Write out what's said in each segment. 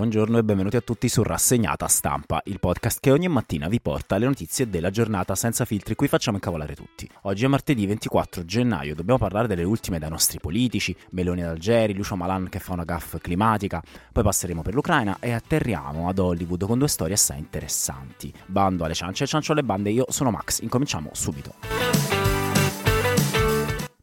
Buongiorno e benvenuti a tutti su Rassegnata Stampa, il podcast che ogni mattina vi porta le notizie della giornata senza filtri, qui facciamo incavolare tutti. Oggi è martedì 24 gennaio, dobbiamo parlare delle ultime dai nostri politici, Meloni ad Algeri, Lucio Malan che fa una gaffa climatica, poi passeremo per l'Ucraina e atterriamo ad Hollywood con due storie assai interessanti. Bando alle ciance e ciancio alle bande, io sono Max, incominciamo subito.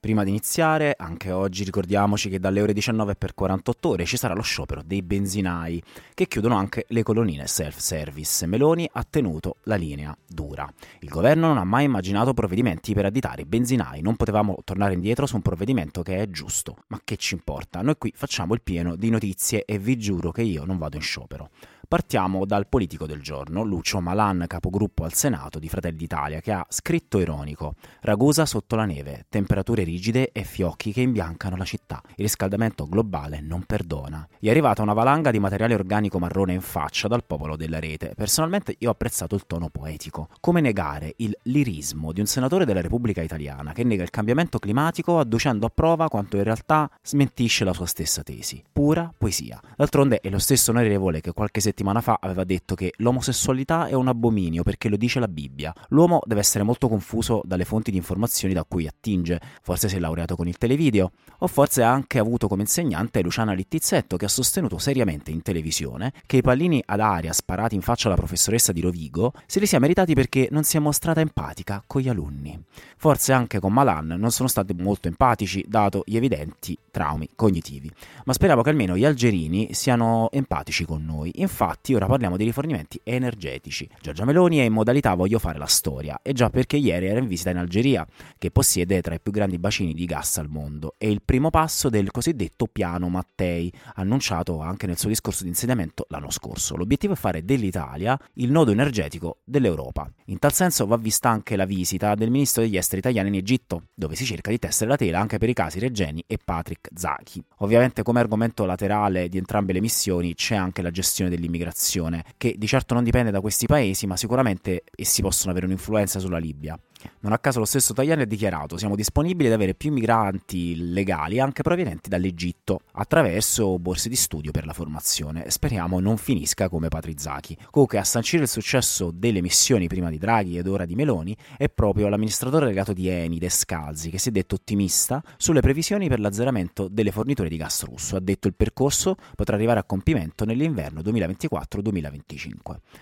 Prima di iniziare, anche oggi ricordiamoci che dalle ore 19 per 48 ore ci sarà lo sciopero dei benzinai, che chiudono anche le colonnine self-service. Meloni ha tenuto la linea dura. Il governo non ha mai immaginato provvedimenti per additare i benzinai, non potevamo tornare indietro su un provvedimento che è giusto. Ma che ci importa? Noi qui facciamo il pieno di notizie e vi giuro che io non vado in sciopero. Partiamo dal politico del giorno, Lucio Malan, capogruppo al Senato di Fratelli d'Italia, che ha scritto ironico: Ragusa sotto la neve, temperature rigide e fiocchi che imbiancano la città. Il riscaldamento globale non perdona. Gli è arrivata una valanga di materiale organico marrone in faccia dal popolo della rete. Personalmente io ho apprezzato il tono poetico. Come negare il lirismo di un senatore della Repubblica Italiana che nega il cambiamento climatico adducendo a prova quanto in realtà smentisce la sua stessa tesi. Pura poesia. D'altronde è lo stesso onorevole che qualche settimana settimana fa aveva detto che l'omosessualità è un abominio perché lo dice la Bibbia. L'uomo deve essere molto confuso dalle fonti di informazioni da cui attinge. Forse si è laureato con il televideo, o forse ha anche avuto come insegnante Luciana Littizzetto che ha sostenuto seriamente in televisione che i pallini ad aria sparati in faccia alla professoressa di Rovigo se li sia meritati perché non si è mostrata empatica con gli alunni. Forse anche con Malan non sono stati molto empatici dato gli evidenti traumi cognitivi, ma speriamo che almeno gli algerini siano empatici con noi. Infatti ora parliamo di rifornimenti energetici. Giorgia Meloni è in modalità voglio fare la storia, e già perché ieri era in visita in Algeria, che possiede tra i più grandi bacini di gas al mondo, è il primo passo del cosiddetto piano Mattei, annunciato anche nel suo discorso di insediamento l'anno scorso. L'obiettivo è fare dell'Italia il nodo energetico dell'Europa. In tal senso va vista anche la visita del ministro degli esteri italiano in Egitto, dove si cerca di tessere la tela anche per i casi Regeni e Patrick Zachi. Ovviamente come argomento laterale di entrambe le missioni c'è anche la gestione dell'immigrazione, che di certo non dipende da questi paesi, ma sicuramente essi possono avere un'influenza sulla Libia. Non a caso lo stesso Tajani ha dichiarato siamo disponibili ad avere più migranti legali anche provenienti dall'Egitto attraverso borse di studio per la formazione. Speriamo non finisca come Patrizaki. Comunque a sancire il successo delle missioni prima di Draghi ed ora di Meloni è proprio l'amministratore delegato di Eni, Descalzi, che si è detto ottimista sulle previsioni per l'azzeramento delle forniture di gas russo. Ha detto il percorso potrà arrivare a compimento nell'inverno 2024-2025.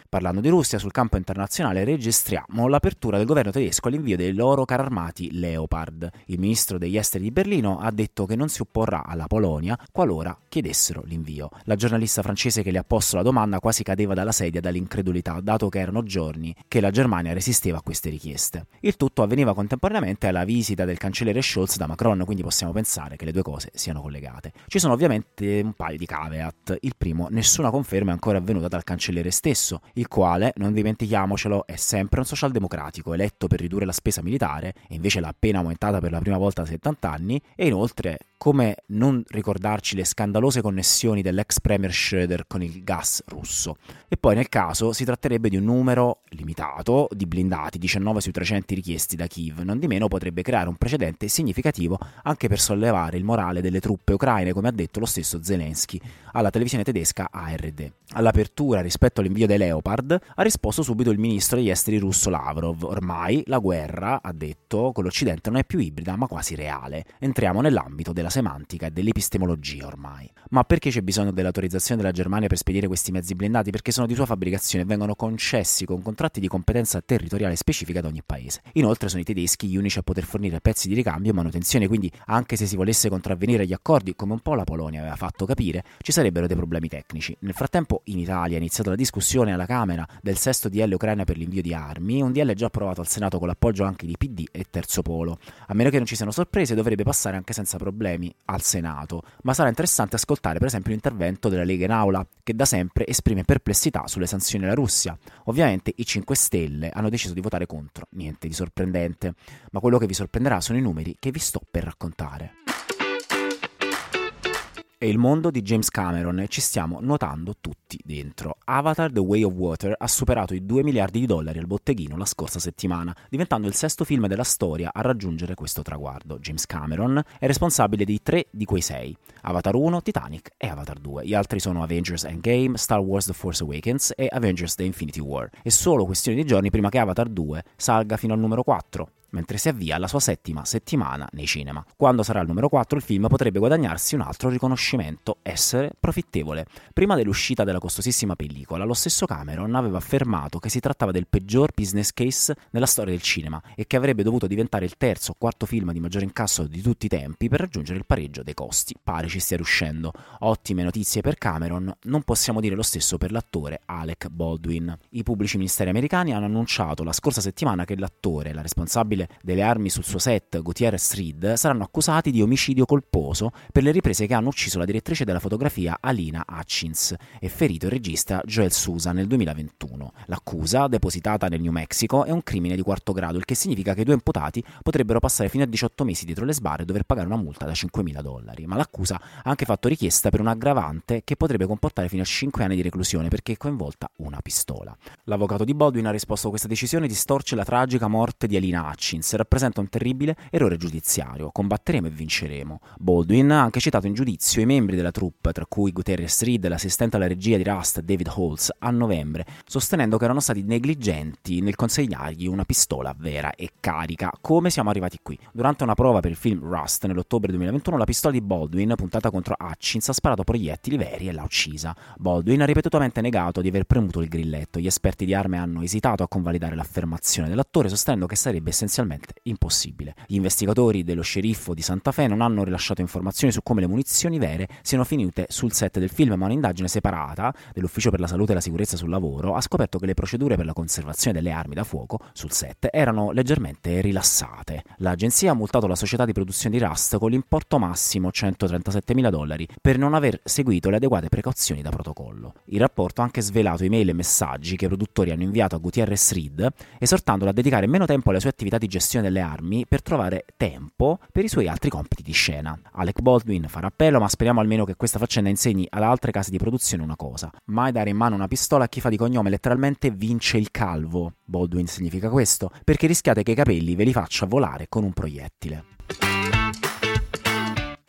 Parlando di Russia, sul campo internazionale registriamo l'apertura del governo tedesco tedesco all'invio dei loro carri armati Leopard. Il ministro degli esteri di Berlino ha detto che non si opporrà alla Polonia qualora chiedessero l'invio. La giornalista francese che le ha posto la domanda quasi cadeva dalla sedia dall'incredulità, dato che erano giorni che la Germania resisteva a queste richieste. Il tutto avveniva contemporaneamente alla visita del cancelliere Scholz da Macron, quindi possiamo pensare che le due cose siano collegate. Ci sono ovviamente un paio di caveat. Il primo, nessuna conferma è ancora avvenuta dal cancelliere stesso, il quale, non dimentichiamocelo, è sempre un socialdemocratico eletto per ridurre ridurre la spesa militare e invece l'ha appena aumentata per la prima volta da 70 anni e inoltre come non ricordarci le scandalose connessioni dell'ex premier Schroeder con il gas russo. E poi nel caso si tratterebbe di un numero limitato di blindati, 19 sui 300 richiesti da Kiev, non di meno potrebbe creare un precedente significativo anche per sollevare il morale delle truppe ucraine, come ha detto lo stesso Zelensky alla televisione tedesca ARD. All'apertura rispetto all'invio dei Leopard ha risposto subito il ministro degli esteri russo Lavrov. Ormai la guerra, ha detto, con l'Occidente non è più ibrida ma quasi reale. Entriamo nell'ambito della semantica e dell'epistemologia ormai. Ma perché c'è bisogno dell'autorizzazione della Germania per spedire questi mezzi blindati? Perché sono di sua fabbricazione e vengono concessi con contratti di competenza territoriale specifica ad ogni paese. Inoltre sono i tedeschi gli unici a poter fornire pezzi di ricambio e manutenzione, quindi anche se si volesse contravvenire agli accordi, come un po' la Polonia aveva fatto capire, ci sarebbero dei problemi tecnici. Nel frattempo in Italia è iniziata la discussione alla Camera del sesto DL Ucraina per l'invio di armi, un DL già approvato al Senato con l'appoggio anche di PD e Terzo Polo. A meno che non ci siano sorprese, dovrebbe passare anche senza problemi al Senato, ma sarà interessante ascoltare per esempio l'intervento della Lega in aula, che da sempre esprime perplessità sulle sanzioni alla Russia. Ovviamente i 5 Stelle hanno deciso di votare contro, niente di sorprendente, ma quello che vi sorprenderà sono i numeri che vi sto per raccontare è il mondo di James Cameron e ci stiamo nuotando tutti dentro. Avatar The Way of Water ha superato i 2 miliardi di dollari al botteghino la scorsa settimana, diventando il sesto film della storia a raggiungere questo traguardo. James Cameron è responsabile di tre di quei sei: Avatar 1, Titanic e Avatar 2. Gli altri sono Avengers Endgame, Star Wars The Force Awakens e Avengers The Infinity War. È solo questione di giorni prima che Avatar 2 salga fino al numero 4 mentre si avvia alla sua settima settimana nei cinema. Quando sarà il numero 4 il film potrebbe guadagnarsi un altro riconoscimento, essere profittevole. Prima dell'uscita della costosissima pellicola, lo stesso Cameron aveva affermato che si trattava del peggior business case nella storia del cinema e che avrebbe dovuto diventare il terzo o quarto film di maggiore incasso di tutti i tempi per raggiungere il pareggio dei costi. Pare ci stia riuscendo. Ottime notizie per Cameron, non possiamo dire lo stesso per l'attore Alec Baldwin. I pubblici ministeri americani hanno annunciato la scorsa settimana che l'attore, la responsabile delle armi sul suo set, Gutierrez Reed, saranno accusati di omicidio colposo per le riprese che hanno ucciso la direttrice della fotografia Alina Hutchins e ferito il regista Joel Sousa nel 2021. L'accusa, depositata nel New Mexico, è un crimine di quarto grado, il che significa che i due imputati potrebbero passare fino a 18 mesi dietro le sbarre e dover pagare una multa da 5.000 dollari. Ma l'accusa ha anche fatto richiesta per un aggravante che potrebbe comportare fino a 5 anni di reclusione perché è coinvolta una pistola. L'avvocato di Baldwin ha risposto a questa decisione distorce la tragica morte di Alina Hutchins Hutchins rappresenta un terribile errore giudiziario. Combatteremo e vinceremo. Baldwin ha anche citato in giudizio i membri della troupe, tra cui Guterres Reed, l'assistente alla regia di Rust David Holtz, a novembre, sostenendo che erano stati negligenti nel consegnargli una pistola vera e carica. Come siamo arrivati qui? Durante una prova per il film Rust nell'ottobre 2021, la pistola di Baldwin, puntata contro Hutchins, ha sparato proiettili veri e l'ha uccisa. Baldwin ha ripetutamente negato di aver premuto il grilletto. Gli esperti di armi hanno esitato a convalidare l'affermazione dell'attore, sostenendo che sarebbe essenzialmente sostanzialmente impossibile. Gli investigatori dello sceriffo di Santa Fe non hanno rilasciato informazioni su come le munizioni vere siano finite sul set del film, ma un'indagine separata dell'Ufficio per la Salute e la Sicurezza sul Lavoro ha scoperto che le procedure per la conservazione delle armi da fuoco sul set erano leggermente rilassate. L'agenzia ha multato la società di produzione di Rust con l'importo massimo 137 mila dollari per non aver seguito le adeguate precauzioni da protocollo. Il rapporto ha anche svelato email e messaggi che i produttori hanno inviato a Gutierrez Reed, esortandolo a dedicare meno tempo alle sue attività di gestione delle armi per trovare tempo per i suoi altri compiti di scena. Alec Baldwin farà appello, ma speriamo almeno che questa faccenda insegni ad altre case di produzione una cosa: mai dare in mano una pistola a chi fa di cognome letteralmente vince il calvo. Baldwin significa questo, perché rischiate che i capelli ve li faccia volare con un proiettile.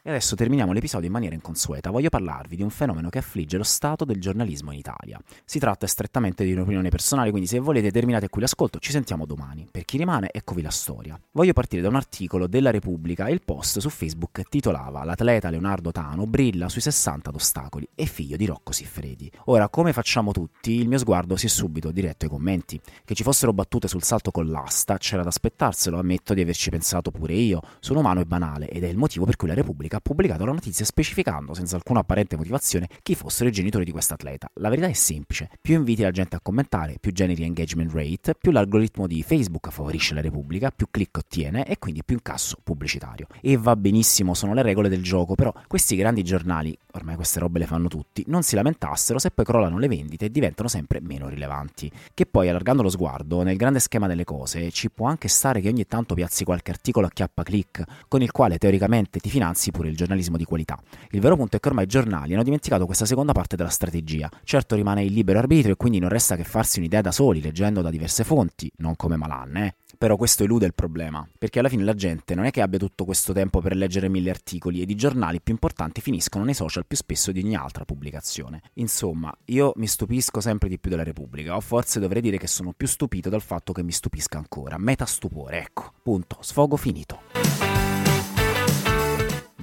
E adesso terminiamo l'episodio in maniera inconsueta. Voglio parlarvi di un fenomeno che affligge lo stato del giornalismo in Italia. Si tratta strettamente di un'opinione personale, quindi se volete terminate qui l'ascolto, ci sentiamo domani. Per chi rimane, eccovi la storia. Voglio partire da un articolo della Repubblica e il post su Facebook titolava L'atleta Leonardo Tano brilla sui 60 ostacoli e figlio di Rocco Siffredi. Ora, come facciamo tutti, il mio sguardo si è subito diretto ai commenti. Che ci fossero battute sul salto con l'asta, c'era da aspettarselo, ammetto di averci pensato pure io. Sono umano e banale ed è il motivo per cui la Repubblica ha pubblicato la notizia specificando, senza alcuna apparente motivazione, chi fossero i genitori di quest'atleta. La verità è semplice: più inviti la gente a commentare, più generi engagement rate, più l'algoritmo di Facebook favorisce la Repubblica, più click ottiene e quindi più incasso pubblicitario. E va benissimo, sono le regole del gioco, però questi grandi giornali, ormai queste robe le fanno tutti, non si lamentassero se poi crollano le vendite e diventano sempre meno rilevanti. Che poi, allargando lo sguardo, nel grande schema delle cose, ci può anche stare che ogni tanto piazzi qualche articolo a chiappa click, con il quale teoricamente ti finanzi pure il giornalismo di qualità. Il vero punto è che ormai i giornali hanno dimenticato questa seconda parte della strategia. Certo rimane il libero arbitrio e quindi non resta che farsi un'idea da soli, leggendo da diverse fonti, non come Malan, eh. Però questo elude il problema, perché alla fine la gente non è che abbia tutto questo tempo per leggere mille articoli ed i giornali più importanti finiscono nei social più spesso di ogni altra pubblicazione. Insomma, io mi stupisco sempre di più della Repubblica, o forse dovrei dire che sono più stupito dal fatto che mi stupisca ancora. Meta stupore, ecco. Punto. Sfogo finito.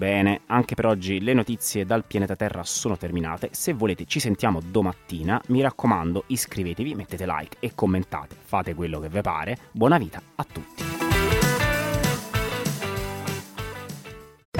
Bene, anche per oggi le notizie dal pianeta Terra sono terminate. Se volete ci sentiamo domattina. Mi raccomando, iscrivetevi, mettete like e commentate. Fate quello che vi pare. Buona vita a tutti.